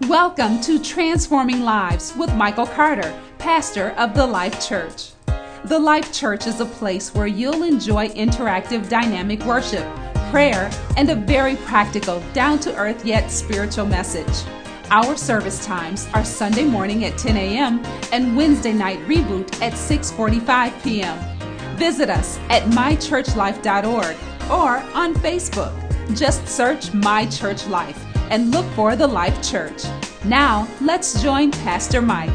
Welcome to Transforming Lives with Michael Carter, pastor of the Life Church. The Life Church is a place where you'll enjoy interactive, dynamic worship, prayer, and a very practical, down to earth yet spiritual message. Our service times are Sunday morning at 10 a.m. and Wednesday night reboot at 6:45 p.m. Visit us at mychurchlife.org or on Facebook. Just search My Church Life and look for the Life Church. Now, let's join Pastor Mike.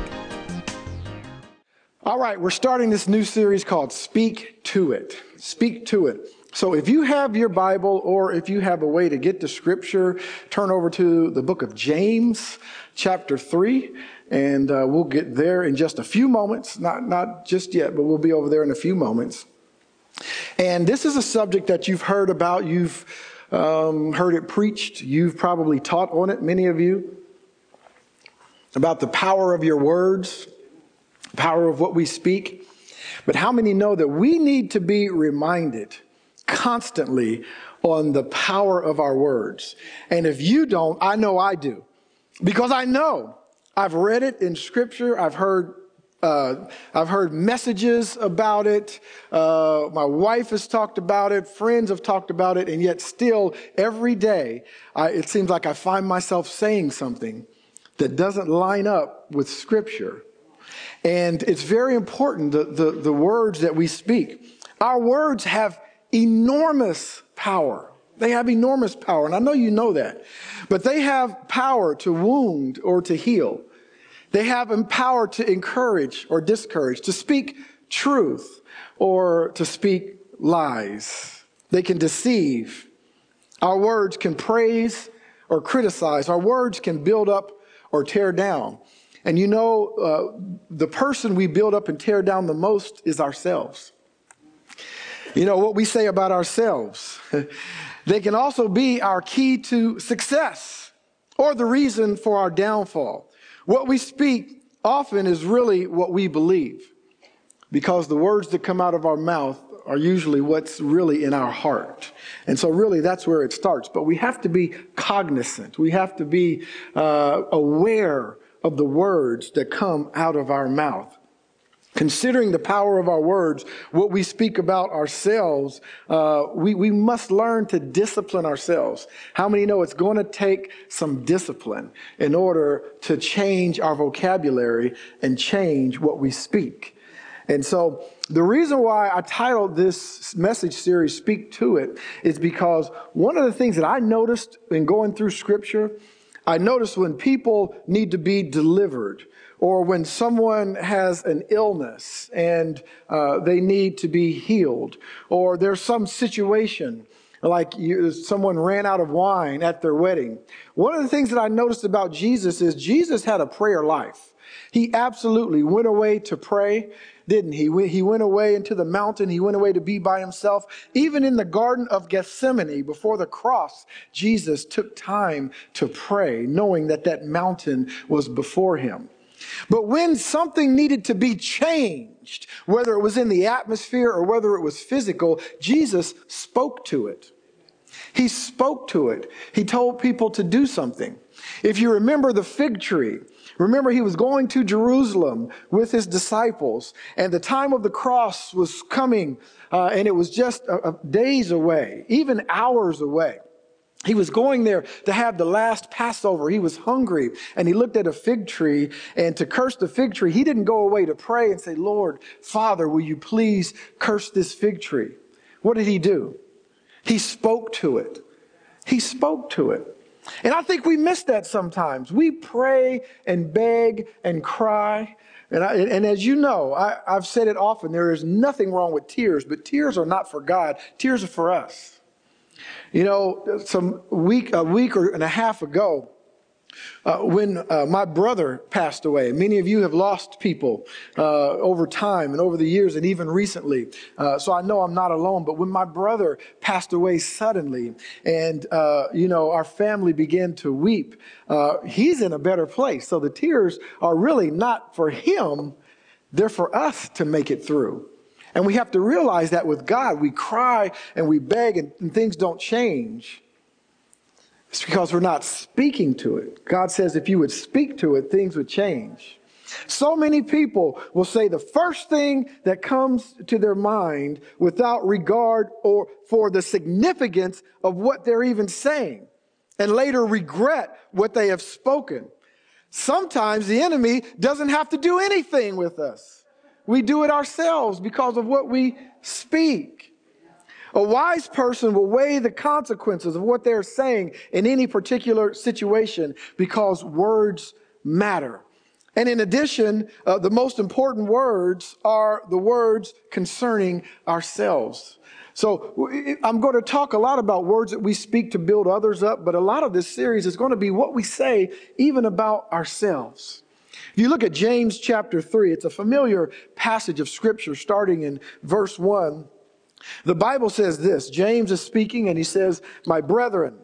All right, we're starting this new series called Speak to It. Speak to It. So if you have your Bible or if you have a way to get to scripture, turn over to the book of James, chapter 3, and uh, we'll get there in just a few moments. Not, not just yet, but we'll be over there in a few moments. And this is a subject that you've heard about. You've um, heard it preached. You've probably taught on it, many of you, about the power of your words, power of what we speak. But how many know that we need to be reminded constantly on the power of our words? And if you don't, I know I do. Because I know I've read it in scripture. I've heard uh, I've heard messages about it. Uh, my wife has talked about it. Friends have talked about it. And yet, still, every day, I, it seems like I find myself saying something that doesn't line up with Scripture. And it's very important the, the, the words that we speak. Our words have enormous power. They have enormous power. And I know you know that. But they have power to wound or to heal. They have power to encourage or discourage, to speak truth or to speak lies. They can deceive. Our words can praise or criticize. Our words can build up or tear down. And you know, uh, the person we build up and tear down the most is ourselves. You know, what we say about ourselves. they can also be our key to success or the reason for our downfall. What we speak often is really what we believe because the words that come out of our mouth are usually what's really in our heart. And so, really, that's where it starts. But we have to be cognizant, we have to be uh, aware of the words that come out of our mouth. Considering the power of our words, what we speak about ourselves, uh, we, we must learn to discipline ourselves. How many know it's going to take some discipline in order to change our vocabulary and change what we speak? And so, the reason why I titled this message series, Speak to It, is because one of the things that I noticed in going through scripture, I noticed when people need to be delivered, or when someone has an illness and uh, they need to be healed, or there's some situation like you, someone ran out of wine at their wedding. One of the things that I noticed about Jesus is Jesus had a prayer life. He absolutely went away to pray, didn't he? He went away into the mountain. He went away to be by himself. Even in the Garden of Gethsemane, before the cross, Jesus took time to pray, knowing that that mountain was before him. But when something needed to be changed, whether it was in the atmosphere or whether it was physical, Jesus spoke to it. He spoke to it. He told people to do something. If you remember the fig tree, remember he was going to Jerusalem with his disciples, and the time of the cross was coming, uh, and it was just uh, days away, even hours away. He was going there to have the last Passover. He was hungry and he looked at a fig tree and to curse the fig tree, he didn't go away to pray and say, Lord, Father, will you please curse this fig tree? What did he do? He spoke to it. He spoke to it. And I think we miss that sometimes. We pray and beg and cry. And, I, and as you know, I, I've said it often there is nothing wrong with tears, but tears are not for God, tears are for us. You know, some week, a week or and a half ago, uh, when uh, my brother passed away, many of you have lost people uh, over time and over the years and even recently. Uh, so I know I'm not alone. But when my brother passed away suddenly and, uh, you know, our family began to weep, uh, he's in a better place. So the tears are really not for him, they're for us to make it through. And we have to realize that with God, we cry and we beg and, and things don't change. It's because we're not speaking to it. God says if you would speak to it, things would change. So many people will say the first thing that comes to their mind without regard or for the significance of what they're even saying and later regret what they have spoken. Sometimes the enemy doesn't have to do anything with us. We do it ourselves because of what we speak. A wise person will weigh the consequences of what they're saying in any particular situation because words matter. And in addition, uh, the most important words are the words concerning ourselves. So I'm going to talk a lot about words that we speak to build others up, but a lot of this series is going to be what we say even about ourselves. If you look at James chapter 3, it's a familiar passage of scripture starting in verse 1. The Bible says this James is speaking and he says, My brethren,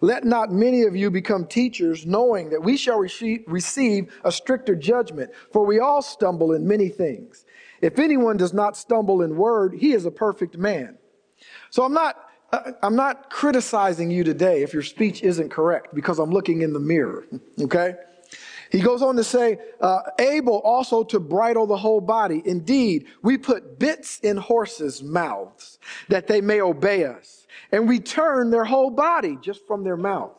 let not many of you become teachers, knowing that we shall receive a stricter judgment, for we all stumble in many things. If anyone does not stumble in word, he is a perfect man. So I'm not, uh, I'm not criticizing you today if your speech isn't correct because I'm looking in the mirror, okay? He goes on to say, uh, able also to bridle the whole body. Indeed, we put bits in horses' mouths that they may obey us and we turn their whole body just from their mouth.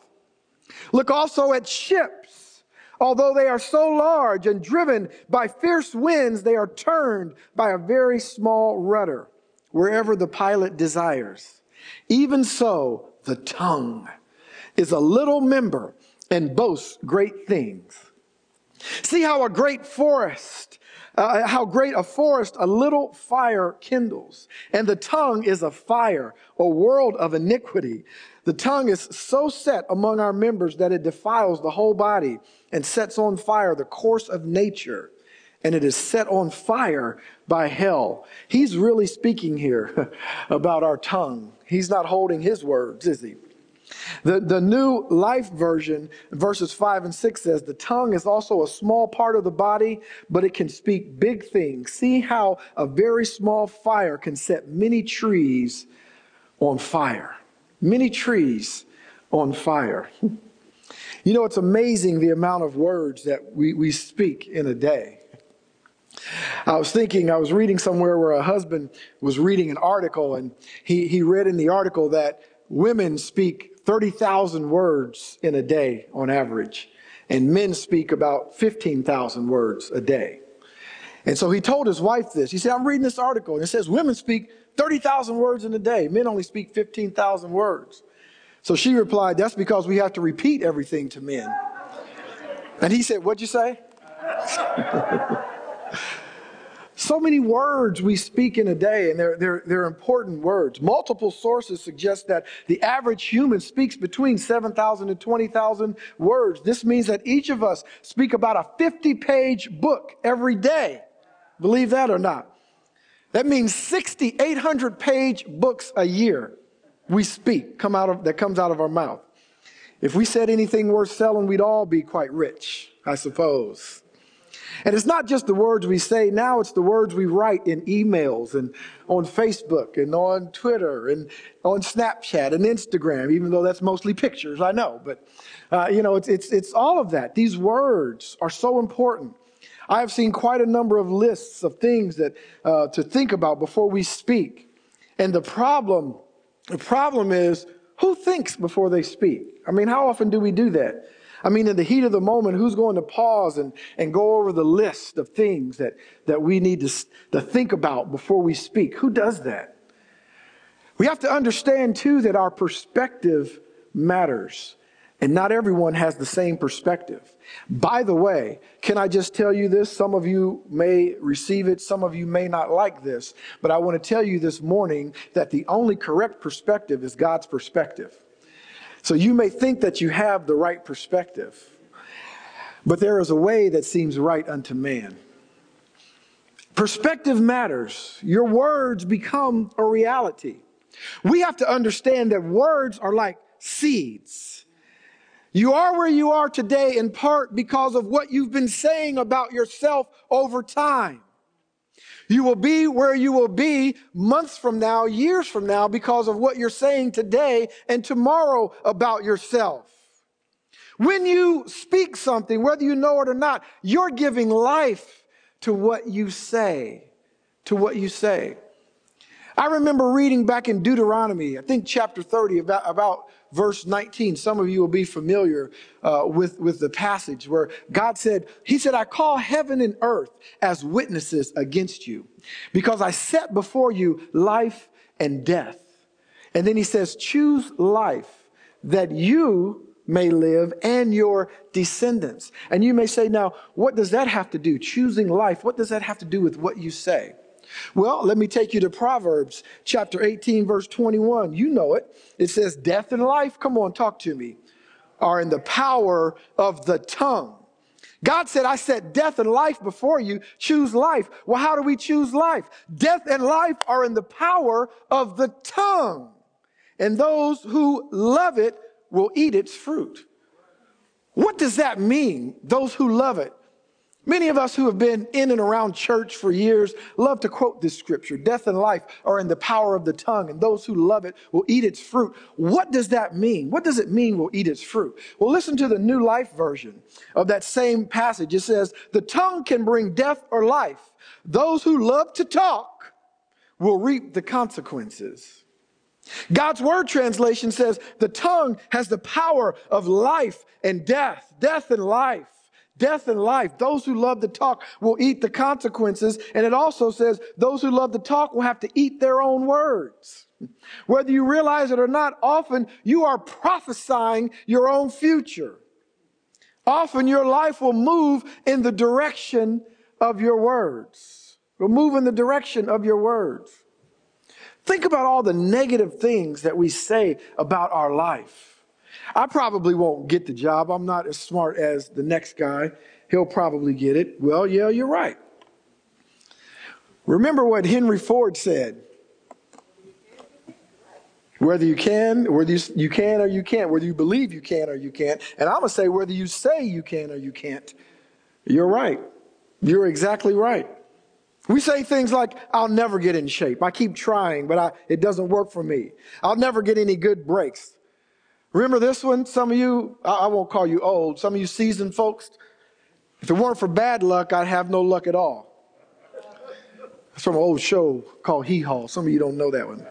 Look also at ships. Although they are so large and driven by fierce winds, they are turned by a very small rudder wherever the pilot desires. Even so, the tongue is a little member and boasts great things. See how a great forest uh, how great a forest a little fire kindles. And the tongue is a fire, a world of iniquity. The tongue is so set among our members that it defiles the whole body and sets on fire the course of nature. And it is set on fire by hell. He's really speaking here about our tongue. He's not holding his words, is he? The, the new life version, verses 5 and 6 says, The tongue is also a small part of the body, but it can speak big things. See how a very small fire can set many trees on fire. Many trees on fire. You know, it's amazing the amount of words that we, we speak in a day. I was thinking, I was reading somewhere where a husband was reading an article, and he, he read in the article that women speak 30,000 words in a day on average, and men speak about 15,000 words a day. And so he told his wife this. He said, I'm reading this article, and it says women speak 30,000 words in a day, men only speak 15,000 words. So she replied, That's because we have to repeat everything to men. And he said, What'd you say? So many words we speak in a day, and they're, they're, they're important words. Multiple sources suggest that the average human speaks between 7,000 and 20,000 words. This means that each of us speak about a 50 page book every day. Believe that or not. That means 60, 800 page books a year we speak come out of, that comes out of our mouth. If we said anything worth selling, we'd all be quite rich, I suppose. And it's not just the words we say, now it's the words we write in emails and on Facebook and on Twitter and on Snapchat and Instagram, even though that's mostly pictures, I know. But, uh, you know, it's, it's, it's all of that. These words are so important. I have seen quite a number of lists of things that uh, to think about before we speak. And the problem, the problem is who thinks before they speak? I mean, how often do we do that? I mean, in the heat of the moment, who's going to pause and, and go over the list of things that, that we need to, to think about before we speak? Who does that? We have to understand, too, that our perspective matters. And not everyone has the same perspective. By the way, can I just tell you this? Some of you may receive it, some of you may not like this, but I want to tell you this morning that the only correct perspective is God's perspective. So you may think that you have the right perspective, but there is a way that seems right unto man. Perspective matters. Your words become a reality. We have to understand that words are like seeds. You are where you are today in part because of what you've been saying about yourself over time. You will be where you will be months from now, years from now, because of what you're saying today and tomorrow about yourself. When you speak something, whether you know it or not, you're giving life to what you say, to what you say. I remember reading back in Deuteronomy, I think chapter 30, about, about verse 19. Some of you will be familiar uh, with, with the passage where God said, He said, I call heaven and earth as witnesses against you because I set before you life and death. And then He says, Choose life that you may live and your descendants. And you may say, now, what does that have to do? Choosing life, what does that have to do with what you say? Well, let me take you to Proverbs chapter 18, verse 21. You know it. It says, Death and life, come on, talk to me, are in the power of the tongue. God said, I set death and life before you. Choose life. Well, how do we choose life? Death and life are in the power of the tongue. And those who love it will eat its fruit. What does that mean? Those who love it. Many of us who have been in and around church for years love to quote this scripture Death and life are in the power of the tongue, and those who love it will eat its fruit. What does that mean? What does it mean will eat its fruit? Well, listen to the New Life version of that same passage. It says, The tongue can bring death or life. Those who love to talk will reap the consequences. God's word translation says, The tongue has the power of life and death, death and life death and life. Those who love to talk will eat the consequences. And it also says those who love to talk will have to eat their own words. Whether you realize it or not, often you are prophesying your own future. Often your life will move in the direction of your words. Will move in the direction of your words. Think about all the negative things that we say about our life. I probably won't get the job. I'm not as smart as the next guy. He'll probably get it. Well, yeah, you're right. Remember what Henry Ford said. Whether you can, whether you, you can or you can't, whether you believe you can or you can't. And I'm going to say whether you say you can or you can't. You're right. You're exactly right. We say things like, I'll never get in shape. I keep trying, but I, it doesn't work for me. I'll never get any good breaks. Remember this one? Some of you, I won't call you old, some of you seasoned folks, if it weren't for bad luck, I'd have no luck at all. It's from an old show called Hee Haw. Some of you don't know that one.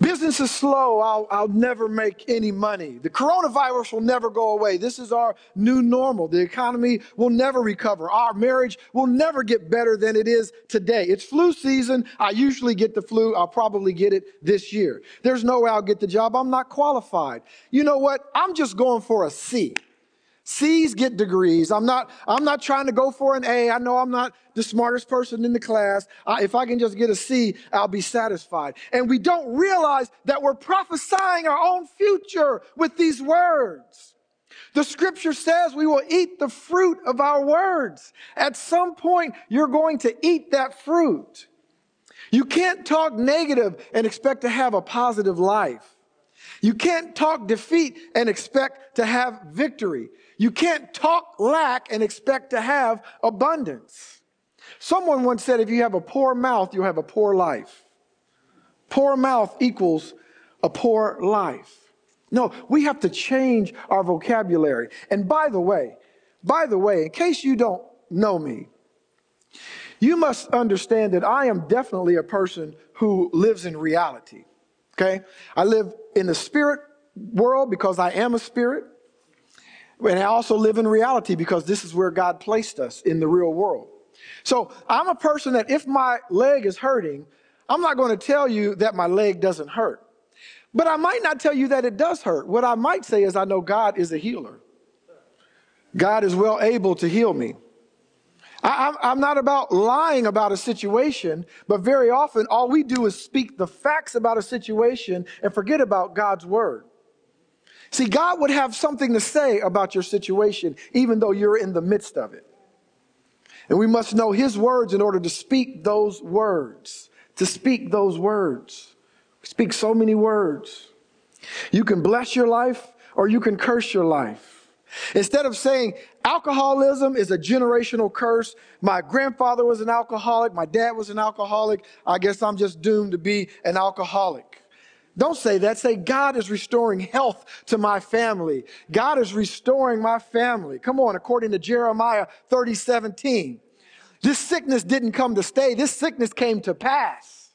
Business is slow. I'll, I'll never make any money. The coronavirus will never go away. This is our new normal. The economy will never recover. Our marriage will never get better than it is today. It's flu season. I usually get the flu. I'll probably get it this year. There's no way I'll get the job. I'm not qualified. You know what? I'm just going for a C. C's get degrees. I'm not, I'm not trying to go for an A. I know I'm not the smartest person in the class. Uh, if I can just get a C, I'll be satisfied. And we don't realize that we're prophesying our own future with these words. The scripture says we will eat the fruit of our words. At some point, you're going to eat that fruit. You can't talk negative and expect to have a positive life. You can't talk defeat and expect to have victory. You can't talk lack and expect to have abundance. Someone once said if you have a poor mouth, you'll have a poor life. Poor mouth equals a poor life. No, we have to change our vocabulary. And by the way, by the way, in case you don't know me, you must understand that I am definitely a person who lives in reality. Okay? I live in the spirit world because I am a spirit. And I also live in reality because this is where God placed us in the real world. So I'm a person that if my leg is hurting, I'm not going to tell you that my leg doesn't hurt. But I might not tell you that it does hurt. What I might say is I know God is a healer. God is well able to heal me. I, am not about lying about a situation, but very often all we do is speak the facts about a situation and forget about God's word. See, God would have something to say about your situation, even though you're in the midst of it. And we must know His words in order to speak those words. To speak those words. We speak so many words. You can bless your life or you can curse your life. Instead of saying alcoholism is a generational curse, my grandfather was an alcoholic, my dad was an alcoholic, I guess I'm just doomed to be an alcoholic. Don't say that. Say, God is restoring health to my family. God is restoring my family. Come on, according to Jeremiah 30, 17. This sickness didn't come to stay, this sickness came to pass.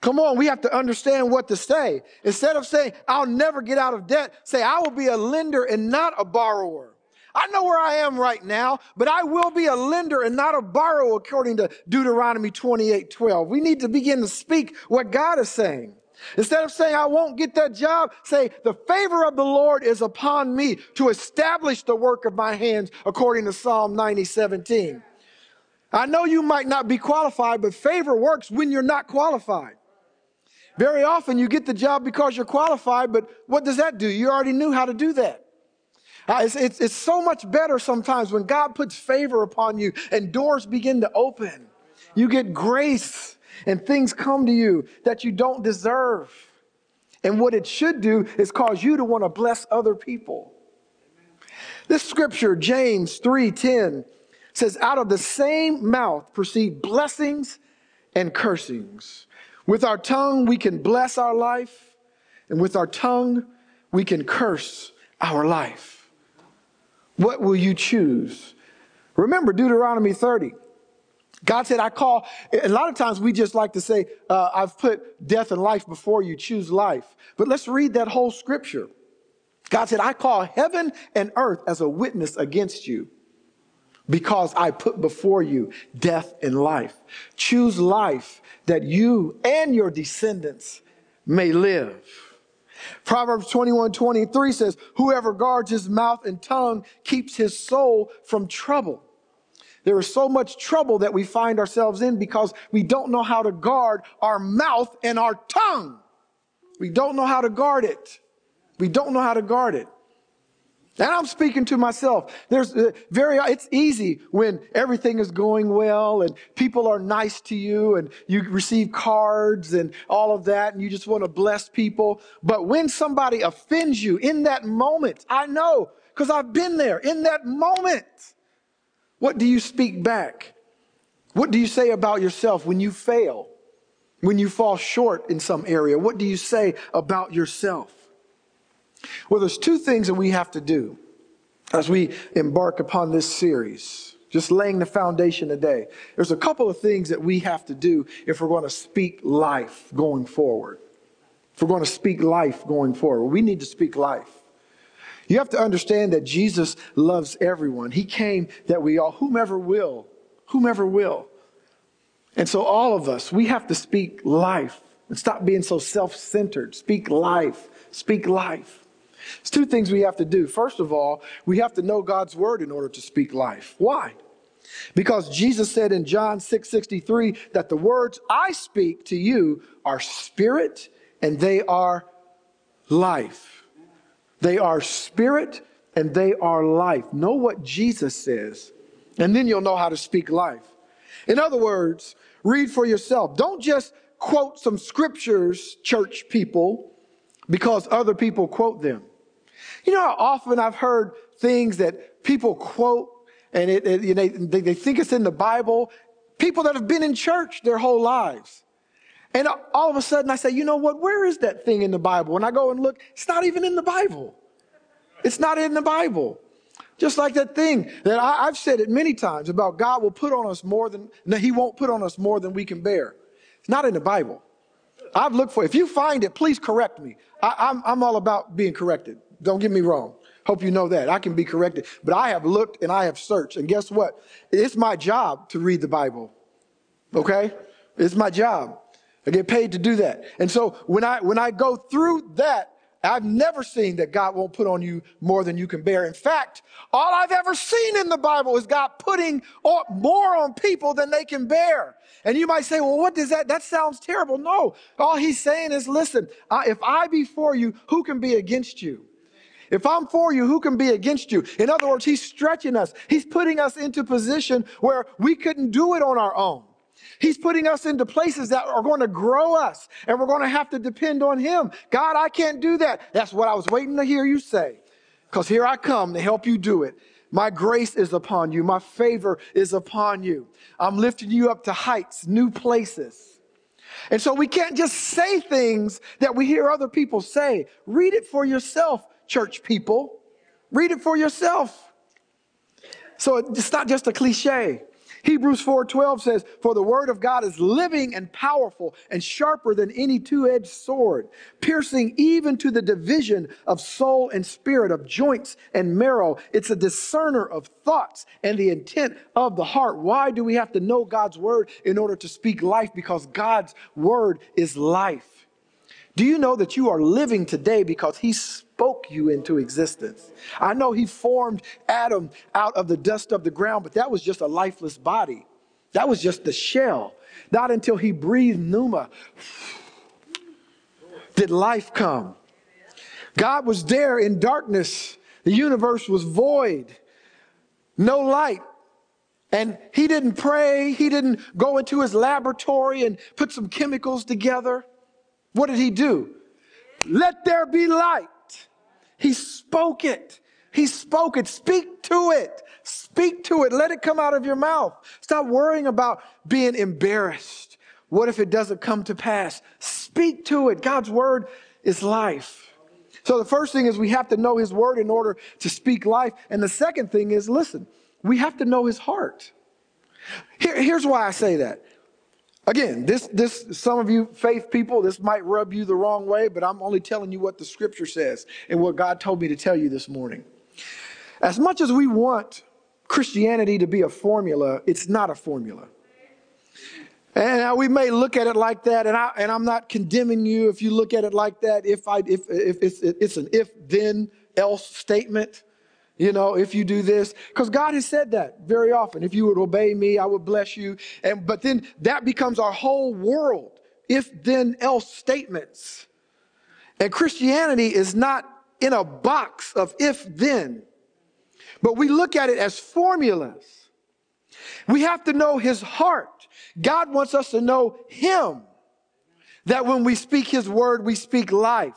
Come on, we have to understand what to say. Instead of saying, I'll never get out of debt, say, I will be a lender and not a borrower. I know where I am right now, but I will be a lender and not a borrower, according to Deuteronomy 28 12. We need to begin to speak what God is saying. Instead of saying, I won't get that job, say, the favor of the Lord is upon me to establish the work of my hands, according to Psalm 90, 17. I know you might not be qualified, but favor works when you're not qualified. Very often you get the job because you're qualified, but what does that do? You already knew how to do that. Uh, it's, it's, it's so much better sometimes when God puts favor upon you and doors begin to open. You get grace and things come to you that you don't deserve. And what it should do is cause you to want to bless other people. This scripture, James 3:10, says, out of the same mouth proceed blessings and cursings. With our tongue, we can bless our life, and with our tongue, we can curse our life. What will you choose? Remember Deuteronomy 30. God said, I call, a lot of times we just like to say, uh, I've put death and life before you, choose life. But let's read that whole scripture. God said, I call heaven and earth as a witness against you because I put before you death and life. Choose life that you and your descendants may live. Proverbs 21 23 says, Whoever guards his mouth and tongue keeps his soul from trouble. There is so much trouble that we find ourselves in because we don't know how to guard our mouth and our tongue. We don't know how to guard it. We don't know how to guard it. And I'm speaking to myself. There's uh, very, it's easy when everything is going well and people are nice to you and you receive cards and all of that and you just want to bless people. But when somebody offends you in that moment, I know because I've been there in that moment. What do you speak back? What do you say about yourself when you fail? When you fall short in some area? What do you say about yourself? Well, there's two things that we have to do as we embark upon this series, just laying the foundation today. There's a couple of things that we have to do if we're going to speak life going forward. If we're going to speak life going forward, we need to speak life. You have to understand that Jesus loves everyone. He came that we all, whomever will, whomever will. And so, all of us, we have to speak life and stop being so self centered. Speak life. Speak life. There's two things we have to do. First of all, we have to know God's word in order to speak life. Why? Because Jesus said in John 6 63 that the words I speak to you are spirit and they are life. They are spirit and they are life. Know what Jesus says, and then you'll know how to speak life. In other words, read for yourself. Don't just quote some scriptures, church people, because other people quote them. You know how often I've heard things that people quote and it, it, they, they think it's in the Bible. People that have been in church their whole lives. And all of a sudden I say, you know what? Where is that thing in the Bible? And I go and look, it's not even in the Bible. It's not in the Bible. Just like that thing that I, have said it many times about God will put on us more than, no, he won't put on us more than we can bear. It's not in the Bible. I've looked for it. If you find it, please correct me. I, I'm, I'm all about being corrected. Don't get me wrong. Hope you know that. I can be corrected. But I have looked and I have searched. And guess what? It's my job to read the Bible. Okay? It's my job. I get paid to do that. And so when I, when I go through that, I've never seen that God won't put on you more than you can bear. In fact, all I've ever seen in the Bible is God putting more on people than they can bear. And you might say, well, what does that, that sounds terrible. No, all he's saying is, listen, if I be for you, who can be against you? If I'm for you, who can be against you? In other words, he's stretching us. He's putting us into position where we couldn't do it on our own. He's putting us into places that are going to grow us and we're going to have to depend on Him. God, I can't do that. That's what I was waiting to hear you say. because here I come to help you do it. My grace is upon you. My favor is upon you. I'm lifting you up to heights, new places. And so we can't just say things that we hear other people say. Read it for yourself, church people. Read it for yourself. So it's not just a cliche. Hebrews 4:12 says, "For the word of God is living and powerful and sharper than any two-edged sword, piercing even to the division of soul and spirit, of joints and marrow. It's a discerner of thoughts and the intent of the heart." Why do we have to know God's word in order to speak life? Because God's word is life. Do you know that you are living today because he spoke you into existence? I know he formed Adam out of the dust of the ground, but that was just a lifeless body. That was just the shell. Not until he breathed pneuma did life come. God was there in darkness. The universe was void, no light. And he didn't pray, he didn't go into his laboratory and put some chemicals together. What did he do? Let there be light. He spoke it. He spoke it. Speak to it. Speak to it. Let it come out of your mouth. Stop worrying about being embarrassed. What if it doesn't come to pass? Speak to it. God's word is life. So the first thing is we have to know his word in order to speak life. And the second thing is listen, we have to know his heart. Here, here's why I say that. Again, this, this, some of you faith people, this might rub you the wrong way, but I'm only telling you what the scripture says and what God told me to tell you this morning. As much as we want Christianity to be a formula, it's not a formula. And we may look at it like that, and, I, and I'm not condemning you if you look at it like that. If, I, if, if it's, it's an if then else statement, you know, if you do this, because God has said that very often. If you would obey me, I would bless you. And but then that becomes our whole world. If then else statements. And Christianity is not in a box of if then, but we look at it as formulas. We have to know his heart. God wants us to know him. That when we speak his word, we speak life.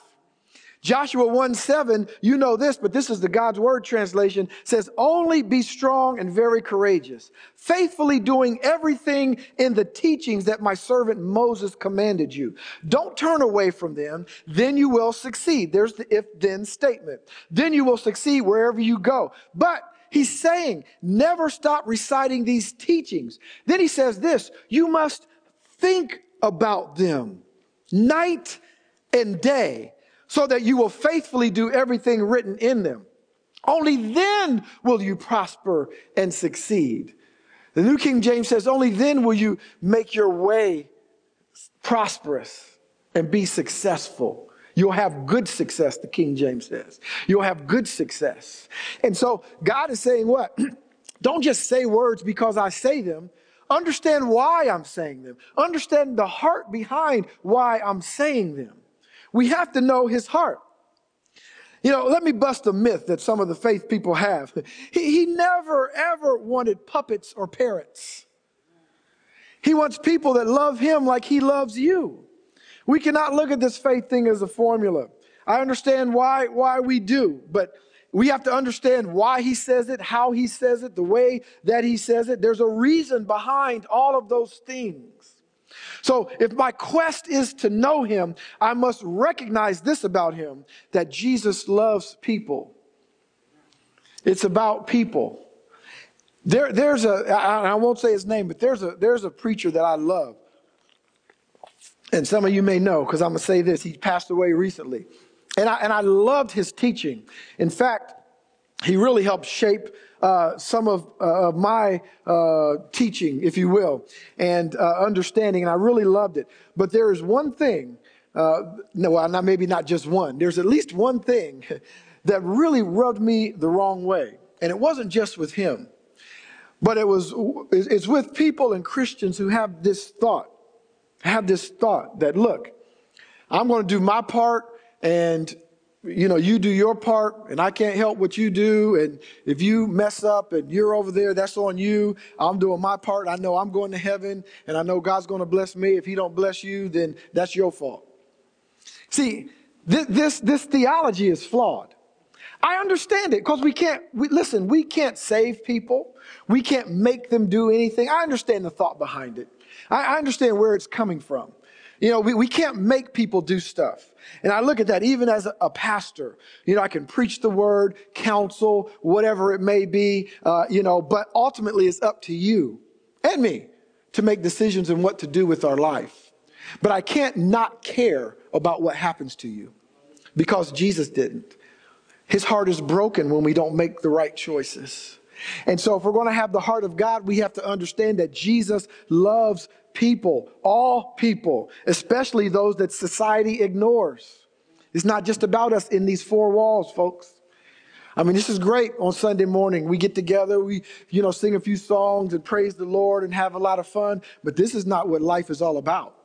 Joshua 1 7, you know this, but this is the God's Word translation, says, Only be strong and very courageous, faithfully doing everything in the teachings that my servant Moses commanded you. Don't turn away from them, then you will succeed. There's the if then statement. Then you will succeed wherever you go. But he's saying, never stop reciting these teachings. Then he says this, you must think about them night and day so that you will faithfully do everything written in them. Only then will you prosper and succeed. The New King James says, only then will you make your way prosperous and be successful. You'll have good success, the King James says. You'll have good success. And so God is saying what? Don't just say words because I say them. Understand why I'm saying them. Understand the heart behind why I'm saying them. We have to know his heart. You know, let me bust a myth that some of the faith people have. He, he never, ever wanted puppets or parrots. He wants people that love him like he loves you. We cannot look at this faith thing as a formula. I understand why, why we do, but we have to understand why he says it, how he says it, the way that he says it. There's a reason behind all of those things. So if my quest is to know him, I must recognize this about him that Jesus loves people. It's about people. There, there's a, I won't say his name, but there's a, there's a preacher that I love. And some of you may know, because I'm going to say this. He passed away recently. And I, and I loved his teaching. In fact, he really helped shape uh, some of, uh, my uh, teaching, if you will, and uh, understanding, and I really loved it. But there is one thing, uh, no, well, not, maybe not just one, there's at least one thing that really rubbed me the wrong way. And it wasn't just with him, but it was, it's with people and Christians who have this thought, have this thought that, look, I'm going to do my part and you know, you do your part and I can't help what you do. And if you mess up and you're over there, that's on you. I'm doing my part. I know I'm going to heaven and I know God's going to bless me. If he don't bless you, then that's your fault. See, this, this, this theology is flawed. I understand it because we can't, we, listen, we can't save people. We can't make them do anything. I understand the thought behind it. I, I understand where it's coming from. You know, we, we can't make people do stuff. And I look at that even as a, a pastor. You know, I can preach the word, counsel, whatever it may be, uh, you know, but ultimately it's up to you and me to make decisions and what to do with our life. But I can't not care about what happens to you because Jesus didn't. His heart is broken when we don't make the right choices. And so, if we're going to have the heart of God, we have to understand that Jesus loves people, all people, especially those that society ignores. It's not just about us in these four walls, folks. I mean, this is great on Sunday morning. We get together, we, you know, sing a few songs and praise the Lord and have a lot of fun, but this is not what life is all about.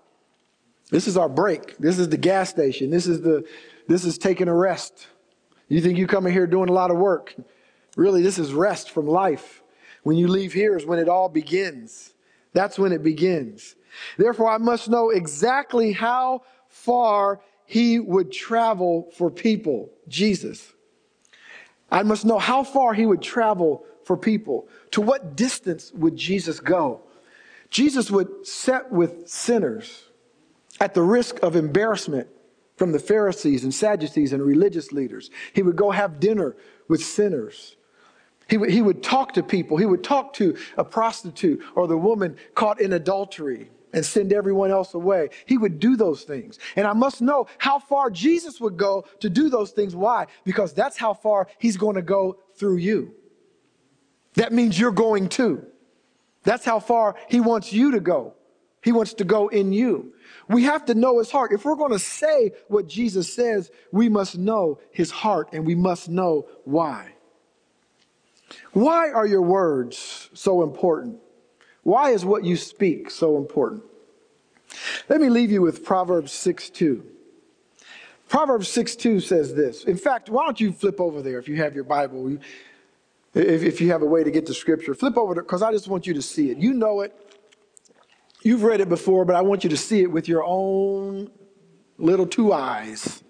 This is our break. This is the gas station. This is the this is taking a rest. You think you come in here doing a lot of work. Really, this is rest from life. When you leave here is when it all begins. That's when it begins. Therefore, I must know exactly how far he would travel for people, Jesus. I must know how far he would travel for people. To what distance would Jesus go? Jesus would set with sinners at the risk of embarrassment from the Pharisees and Sadducees and religious leaders. He would go have dinner with sinners. He would, he would talk to people. He would talk to a prostitute or the woman caught in adultery and send everyone else away. He would do those things. And I must know how far Jesus would go to do those things. Why? Because that's how far he's going to go through you. That means you're going too. That's how far he wants you to go. He wants to go in you. We have to know his heart. If we're going to say what Jesus says, we must know his heart and we must know why. Why are your words so important? Why is what you speak so important? Let me leave you with Proverbs 6 2. Proverbs 6 2 says this. In fact, why don't you flip over there if you have your Bible? If, if you have a way to get to scripture, flip over there because I just want you to see it. You know it. You've read it before, but I want you to see it with your own little two eyes.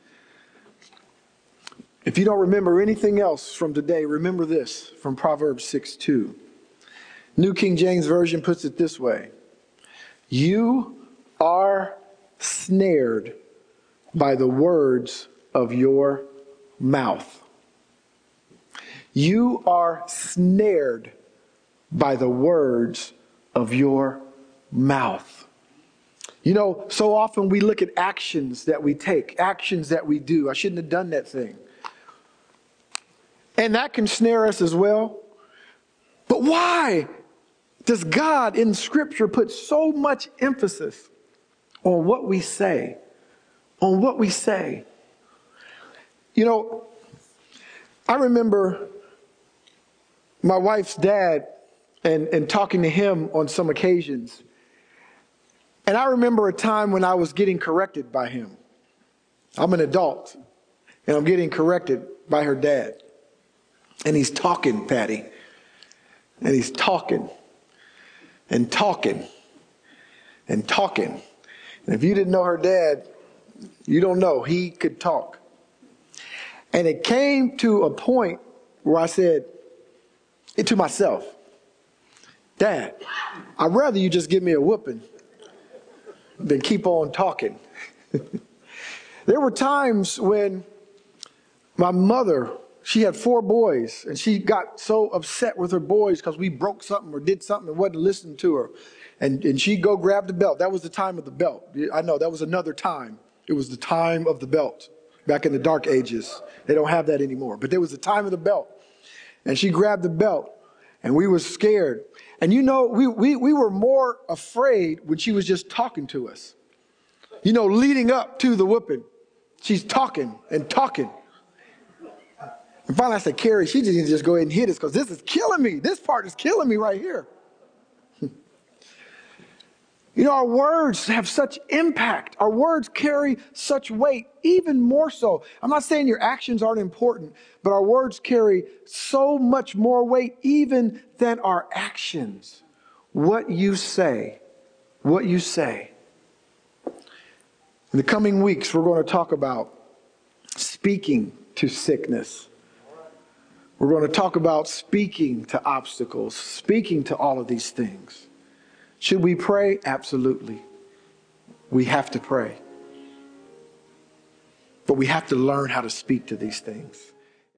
If you don't remember anything else from today, remember this from Proverbs 6 2. New King James Version puts it this way You are snared by the words of your mouth. You are snared by the words of your mouth. You know, so often we look at actions that we take, actions that we do. I shouldn't have done that thing. And that can snare us as well. But why does God in Scripture put so much emphasis on what we say? On what we say. You know, I remember my wife's dad and, and talking to him on some occasions. And I remember a time when I was getting corrected by him. I'm an adult, and I'm getting corrected by her dad. And he's talking, Patty. And he's talking and talking and talking. And if you didn't know her dad, you don't know. He could talk. And it came to a point where I said it to myself, Dad, I'd rather you just give me a whooping than keep on talking. there were times when my mother, she had four boys, and she got so upset with her boys because we broke something or did something and wasn't listening to her. And, and she'd go grab the belt. That was the time of the belt. I know, that was another time. It was the time of the belt back in the dark ages. They don't have that anymore. But there was the time of the belt. And she grabbed the belt, and we were scared. And you know, we, we, we were more afraid when she was just talking to us. You know, leading up to the whooping, she's talking and talking. And finally I said, Carrie, she just needs to just go ahead and hit us because this is killing me. This part is killing me right here. You know, our words have such impact. Our words carry such weight, even more so. I'm not saying your actions aren't important, but our words carry so much more weight even than our actions. What you say, what you say. In the coming weeks, we're going to talk about speaking to sickness. We're going to talk about speaking to obstacles, speaking to all of these things. Should we pray? Absolutely. We have to pray. But we have to learn how to speak to these things.